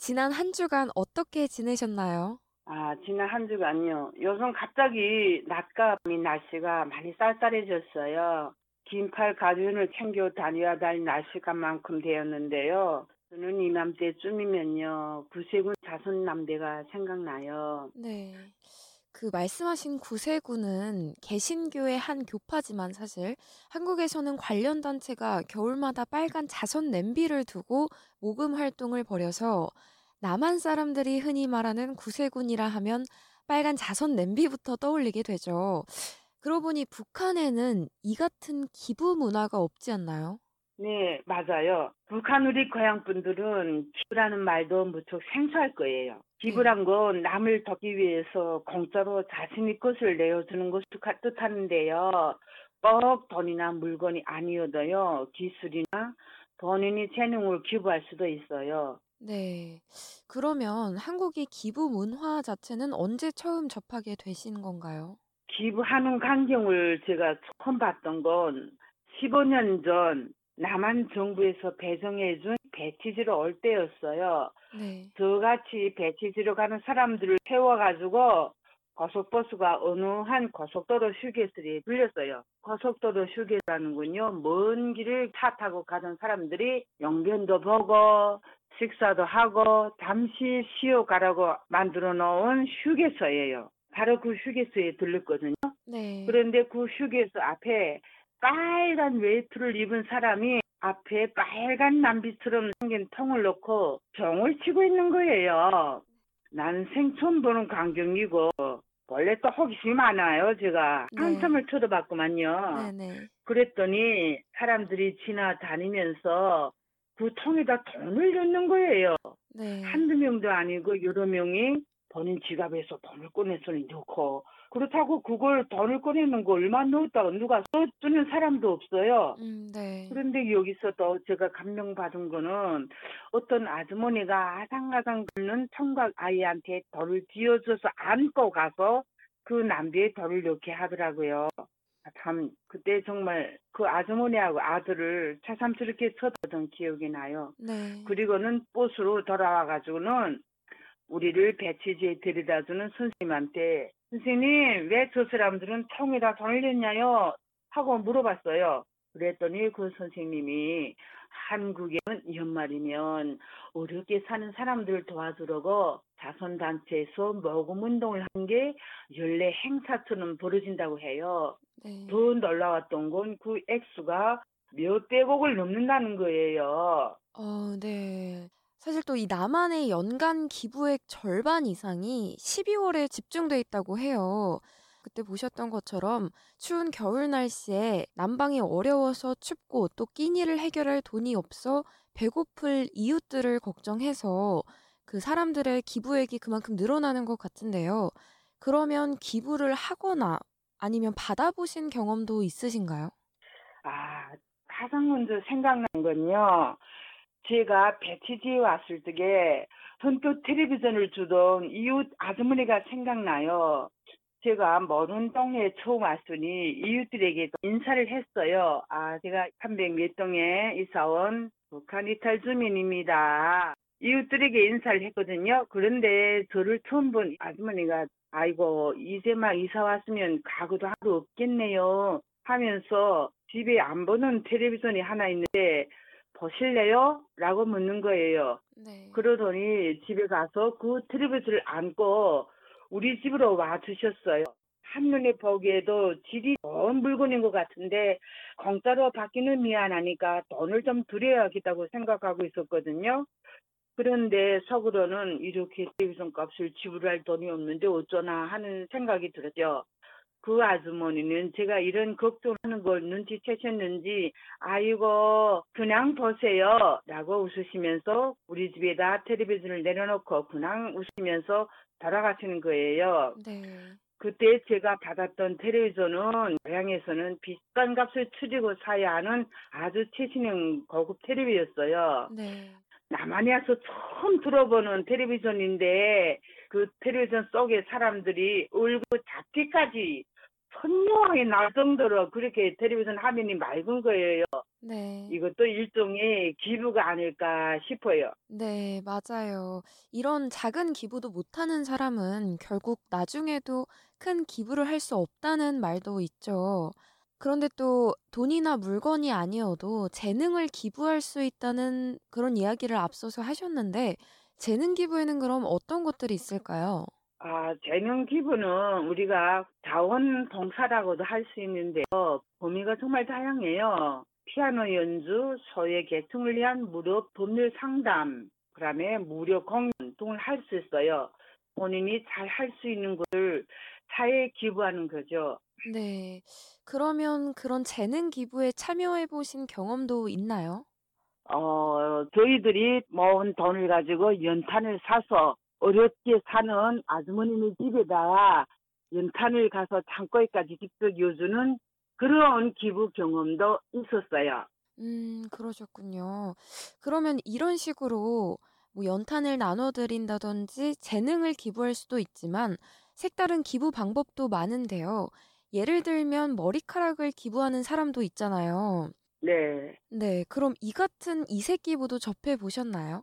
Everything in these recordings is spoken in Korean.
지난 한 주간 어떻게 지내셨나요? 아, 지난 한 주간요. 요즘 갑자기 낮과 밤 날씨가 많이 쌀쌀해졌어요. 긴팔 가디건을 챙겨 다녀야 할 날씨간만큼 되었는데요. 저는 이맘때쯤이면요. 구세군 자손 남대가 생각나요. 네. 그 말씀하신 구세군은 개신교의 한 교파지만 사실 한국에서는 관련 단체가 겨울마다 빨간 자선 냄비를 두고 모금 활동을 벌여서 남한 사람들이 흔히 말하는 구세군이라 하면 빨간 자선 냄비부터 떠올리게 되죠. 그러고 보니 북한에는 이 같은 기부 문화가 없지 않나요? 네, 맞아요. 북한 우리 고향 분들은 기부라는 말도 무척 생소할 거예요. 기부란 건 남을 돕기 위해서 공짜로 자신의 것을 내어주는 것을 뜻하는데요. 꼭 돈이나 물건이 아니어도요. 기술이나 본인의 재능을 기부할 수도 있어요. 네. 그러면 한국의 기부 문화 자체는 언제 처음 접하게 되신 건가요? 기부하는 광경을 제가 처음 봤던 건 15년 전 남한 정부에서 배정해준 배치지로 올 때였어요. 네. 저같이 배치지로 가는 사람들을 세워가지고 고속버스가 어느 한 고속도로 휴게소에 들렸어요. 고속도로 휴게소라는군요. 먼 길을 차 타고 가던 사람들이 용변도 보고 식사도 하고 잠시 쉬어 가라고 만들어 놓은 휴게소예요. 바로 그 휴게소에 들렸거든요. 네. 그런데 그 휴게소 앞에 빨간 외투를 입은 사람이 앞에 빨간 남비처럼 생긴 통을 놓고 종을 치고 있는 거예요. 난 생처음 보는 광경이고 원래 또 호기심이 많아요. 제가 네. 한참을 쳐다봤구만요. 네네. 그랬더니 사람들이 지나다니면서 그 통에다 돈을 넣는 거예요. 네. 한두 명도 아니고 여러 명이 본인 지갑에서 돈을 꺼내서 넣고 그렇다고 그걸 돈을 꺼내는 거 얼마 넣었다고 누가 써주는 사람도 없어요. 음, 네. 그런데 여기서도 제가 감명받은 거는 어떤 아주머니가 아상아상 긁는 청각 아이한테 돌을 쥐어줘서 안고 가서 그 남비에 돌을 넣게 하더라고요. 아, 참 그때 정말 그 아주머니하고 아들을 차삼스럽게 쳐다보던 기억이 나요. 네. 그리고는 버스로 돌아와가지고는 우리를 배치지에 데려다주는 선생님한테 선생님 왜 저 사람들은 통에다 돈을 냈냐요? 하고 물어봤어요. 그랬더니 그 선생님이 한국에는 연말이면 어렵게 사는 사람들 도와주려고 자선단체에서 모금 운동을 한 게 연례 행사처럼 벌어진다고 해요. 네. 더 놀라웠던 건 그 액수가 몇백억을 넘는다는 거예요. 어, 네. 사실 또 이 남한의 연간 기부액 절반 이상이 12월에 집중돼 있다고 해요. 그때 보셨던 것처럼 추운 겨울 날씨에 난방이 어려워서 춥고 또 끼니를 해결할 돈이 없어 배고플 이웃들을 걱정해서 그 사람들의 기부액이 그만큼 늘어나는 것 같은데요. 그러면 기부를 하거나 아니면 받아보신 경험도 있으신가요? 아, 가장 먼저 생각난 건요. 제가 배치지에 왔을 적에 선교 텔레비전을 주던 이웃 아주머니가 생각나요. 제가 모르는 동네에 처음 왔으니 이웃들에게 인사를 했어요. 아, 제가 300몇 동에 이사온 북한 이탈 주민입니다. 이웃들에게 인사를 했거든요. 그런데 저를 처음 본 아주머니가 아이고 이제 막 이사 왔으면 가구도 하루 없겠네요 하면서 집에 안 보는 텔레비전이 하나 있는데 보실래요? 라고 묻는 거예요. 네. 그러더니 집에 가서 그 텔레비전을 안고 우리 집으로 와 주셨어요. 한눈에 보기에도 질이 좋은 물건인 것 같은데 공짜로 받기는 미안하니까 돈을 좀 드려야겠다고 생각하고 있었거든요. 그런데 속으로는 이렇게 텔레비전 값을 지불할 돈이 없는데 어쩌나 하는 생각이 들었죠. 그 아주머니는 제가 이런 걱정하는 걸 눈치채셨는지 아이고 그냥 보세요 라고 웃으시면서 우리 집에다 텔레비전을 내려놓고 그냥 웃으면서 돌아가시는 거예요. 네. 그때 제가 받았던 텔레비전은 고향에서는 비싼 값을 추리고 사야 하는 아주 최신형 고급 텔레비였어요. 네. 남한에 와서 처음 들어보는 텔레비전인데 그 텔레비전 속에 사람들이 울고 잡 기까지 선명하게 날 정도로 그렇게 텔레비전 화면이 맑은 거예요. 네. 이것도 일종의 기부가 아닐까 싶어요. 네, 맞아요. 이런 작은 기부도 못하는 사람은 결국 나중에도 큰 기부를 할 수 없다는 말도 있죠. 그런데 또 돈이나 물건이 아니어도 재능을 기부할 수 있다는 그런 이야기를 앞서서 하셨는데 재능 기부에는 그럼 어떤 것들이 있을까요? 아, 재능 기부는 우리가 자원 봉사라고도 할 수 있는데요. 범위가 정말 다양해요. 피아노 연주, 소외 계층을 위한 무료 법률 상담, 그다음에 무료 공연 등을 할 수 있어요. 본인이 잘 할 수 있는 것을 사회에 기부하는 거죠. 네. 그러면 그런 재능 기부에 참여해 보신 경험도 있나요? 어, 저희들이 모은 돈을 가지고 연탄을 사서 어렵게 사는 아주머니네 집에다가 연탄을 가서 창고에까지 직접 요주는 그런 기부 경험도 있었어요. 음, 그러셨군요. 그러면 이런 식으로 뭐 연탄을 나눠드린다든지 재능을 기부할 수도 있지만 색다른 기부 방법도 많은데요. 예를 들면 머리카락을 기부하는 사람도 있잖아요. 네. 네, 그럼 이 같은 이색 기부도 접해 보셨나요?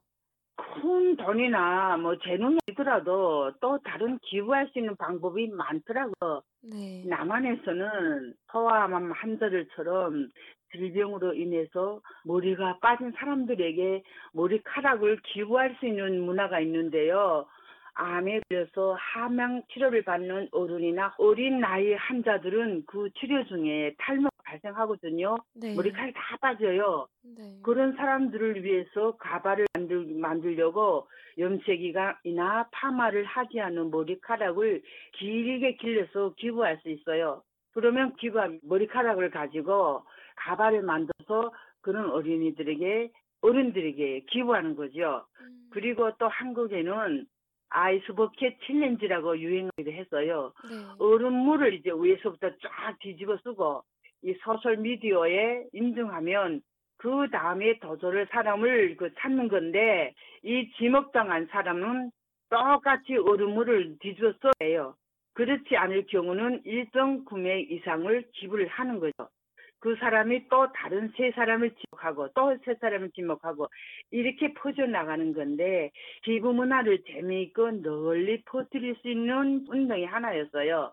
큰 돈이나 뭐 재능이더라도 또 다른 기부할 수 있는 방법이 많더라고요. 네. 남한에서는 소아암 환자들처럼 질병으로 인해서 머리가 빠진 사람들에게 머리카락을 기부할 수 있는 문화가 있는데요. 암에 걸려서 함양 치료를 받는 어른이나 어린 나이 환자들은 그 치료 중에 탈모가 발생하거든요. 네. 머리카락이 다 빠져요. 네. 그런 사람들을 위해서 가발을 만들, 만들려고 염색이나 파마를 하지 않은 머리카락을 길게 길러서 기부할 수 있어요. 그러면 기부한 머리카락을 가지고 가발을 만들어서 그런 어린이들에게 어른들에게 기부하는 거죠. 음, 그리고 또 한국에는 ice bucket challenge라고 유행하기도 했어요. 네. 얼음물을 이제 위에서부터 쫙 뒤집어 쓰고 이 소셜 미디어에 인증하면 그 다음에 도전할 사람을 그 찾는 건데 이 지목당한 사람은 똑같이 얼음물을 뒤집어 써요. 그렇지 않을 경우는 일정 금액 이상을 기부를 하는 거죠. 그 사람이 또 다른 세 사람을 지목하고 또 세 사람을 지목하고 이렇게 퍼져나가는 건데 기부 문화를 재미있고 널리 퍼뜨릴 수 있는 운동이 하나였어요.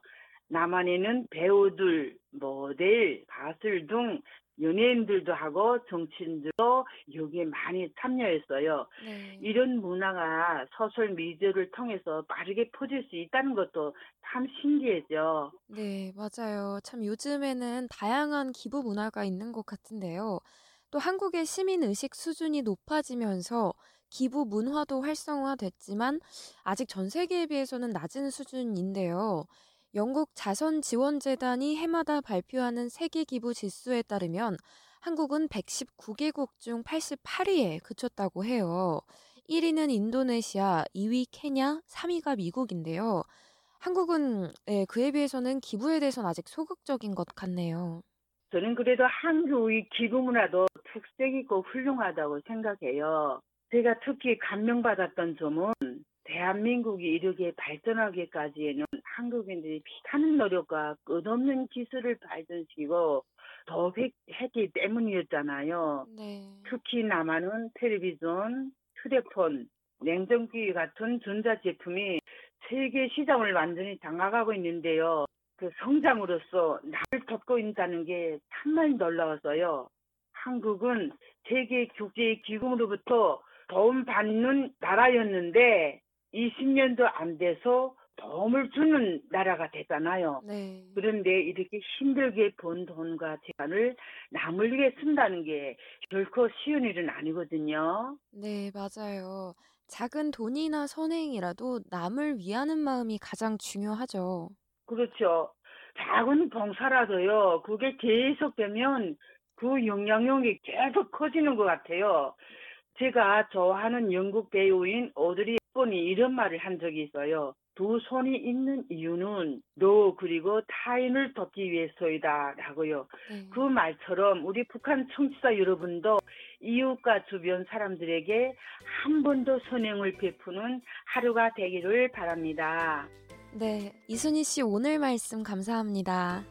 남한에는 배우들, 모델, 가수 등 연예인들도 하고 정치인들도 여기에 많이 참여했어요. 네. 이런 문화가 소셜 미디어를 통해서 빠르게 퍼질 수 있다는 것도 참 신기해죠. 네, 맞아요. 참 요즘에는 다양한 기부 문화가 있는 것 같은데요. 또 한국의 시민 의식 수준이 높아지면서 기부 문화도 활성화됐지만 아직 전 세계에 비해서는 낮은 수준인데요. 영국 자선지원재단이 해마다 발표하는 세계 기부 지수에 따르면 한국은 119개국 중 88위에 그쳤다고 해요. 1위는 인도네시아, 2위 케냐, 3위가 미국인데요. 한국은 예, 그에 비해서는 기부에 대해서는 아직 소극적인 것 같네요. 저는 그래도 한국의 기부 문화도 특색 있고 훌륭하다고 생각해요. 제가 특히 감명받았던 점은 대한민국이 이렇게 발전하기까지에는 한국인들이 피타는 노력과 끝없는 기술을 발전시키고 도획했기 때문이었잖아요. 네. 특히 남한은 텔레비전, 휴대폰, 냉정기 같은 전자제품이 세계 시장을 완전히 장악하고 있는데요. 그 성장으로서 나를 돕고 있다는 게 정말 놀라웠어요. 한국은 세계 국제 기금으로부터 도움 받는 나라였는데 20년도 안 돼서 도움을 주는 나라가 됐잖아요. 네. 그런데 이렇게 힘들게 번 돈과 재산을 남을 위해 쓴다는 게 결코 쉬운 일은 아니거든요. 네, 맞아요. 작은 돈이나 선행이라도 남을 위하는 마음이 가장 중요하죠. 그렇죠. 작은 봉사라도요. 그게 계속되면 그 영향력이 계속 커지는 것 같아요. 제가 좋아하는 영국 배우인 오드리 헵 번이 이런 말을 한 적이 있어요. 두 손이 있는 이유는 너 그리고 타인을 돕기 위해서이다 라고요. 네. 그 말처럼 우리 북한 청취자 여러분도 이웃과 주변 사람들에게 한 번 더 선행을 베푸는 하루가 되기를 바랍니다. 네, 이순희 씨 오늘 말씀 감사합니다.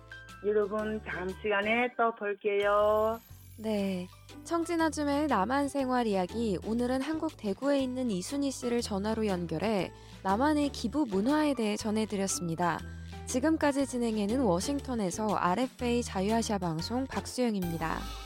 여러분 다음 시간에 또 볼게요. 네. 청진아줌의 남한 생활 이야기 오늘은 한국 대구에 있는 이순희 씨를 전화로 연결해 남한의 기부 문화에 대해 전해드렸습니다. 지금까지 진행해는 워싱턴에서 RFA 자유아시아 방송 박수영입니다.